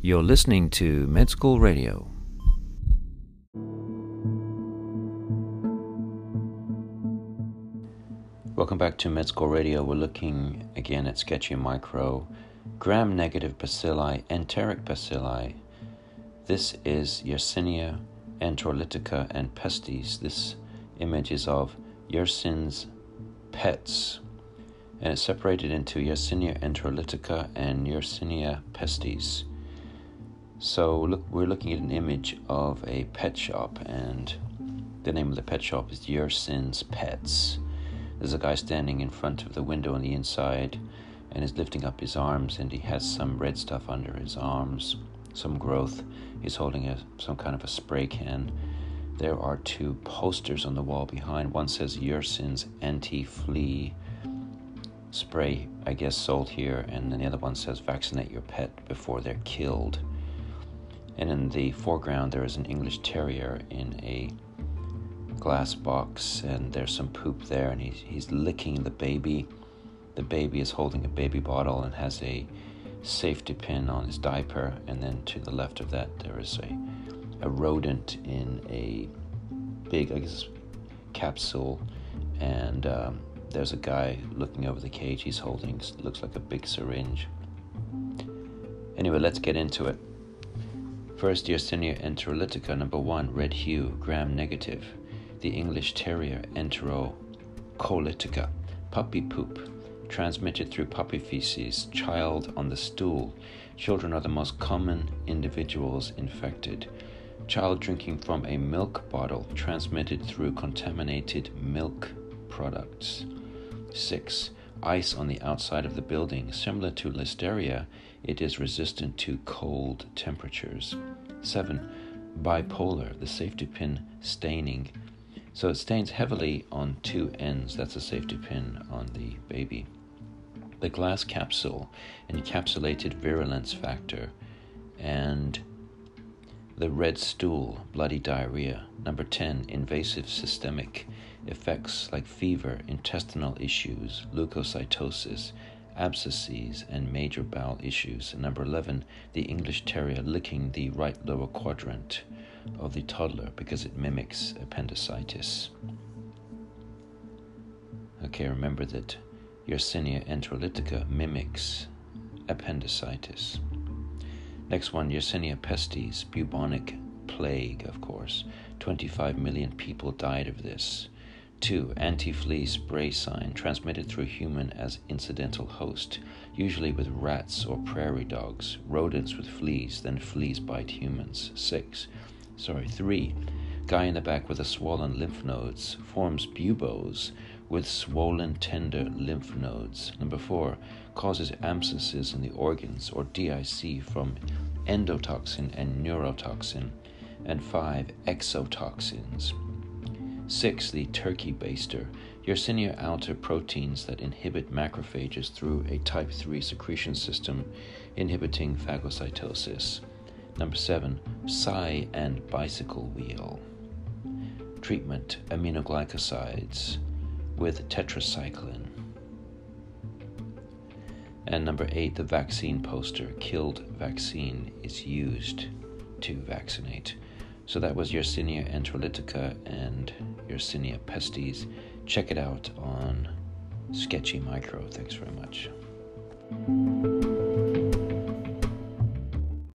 You're listening to Med School Radio. Welcome back to Med School Radio. We're looking again at sketchy micro, gram negative bacilli, enteric bacilli. This is Yersinia enterocolitica and pestis. This image is of Yersin's pets, and it's separated into Yersinia enterocolitica and Yersinia pestis. So look, we're looking at an image of a pet shop, and the name of the pet shop is Yersin's Pets. There's a guy standing in front of the window on the inside and is lifting up his arms, and he has some red stuff under his arms, some growth. He's holding a, some kind of a spray can. There are two posters on the wall behind. One says Yersin's anti flea spray, I guess, sold here, and then the other one says vaccinate your pet before they're killed. And in the foreground, there is an English Terrier in a glass box and there's some poop there and he's, he's licking the baby. The baby is holding a baby bottle and has a safety pin on his diaper and then to the left of that there is a, a rodent in a big I guess capsule and um, there's a guy looking over the cage he's holding looks like a big syringe. Anyway, let's get into it. First, Yersinia enterocolitica number one, red hue, gram negative the English Terrier Enterocolitica, puppy poop, transmitted through puppy feces, child on the stool. Children are the most common individuals infected. Child drinking from a milk bottle, transmitted through contaminated milk products. 6. Ice on the outside of the building. Similar to Listeria, it is resistant to cold temperatures. 7. Bipolar, the safety pin staining so it stains heavily on two ends. That's a safety pin on the baby. The glass capsule, encapsulated virulence factor, and the red stool, bloody diarrhea. Number 10, invasive systemic effects like fever, intestinal issues, leukocytosis, abscesses, and major bowel issues. Number 11, the English Terrier licking the right lower quadrant of the toddler because it mimics appendicitis. Okay, remember that Yersinia enterocolitica mimics appendicitis. Next one, Yersinia pestis, bubonic plague, of course. 25 million people died of this. 2. Anti flea spray sign transmitted through human as incidental host, usually with rats or prairie dogs, rodents with fleas, then fleas bite humans. 6 sorry, three, guy in the back with a swollen lymph nodes forms buboes with swollen tender lymph nodes. Number four, causes abscesses in the organs or DIC from endotoxin and neurotoxin. And five, exotoxins. Six, the turkey baster. Yersinia outer proteins that inhibit macrophages through a type 3 secretion system, inhibiting phagocytosis. Number seven, Psi and bicycle wheel. Treatment aminoglycosides with tetracycline. And number eight, the vaccine poster. Killed vaccine is used to vaccinate. So that was Yersinia enterocolitica and Yersinia pestis. Check it out on Sketchy Micro. Thanks very much.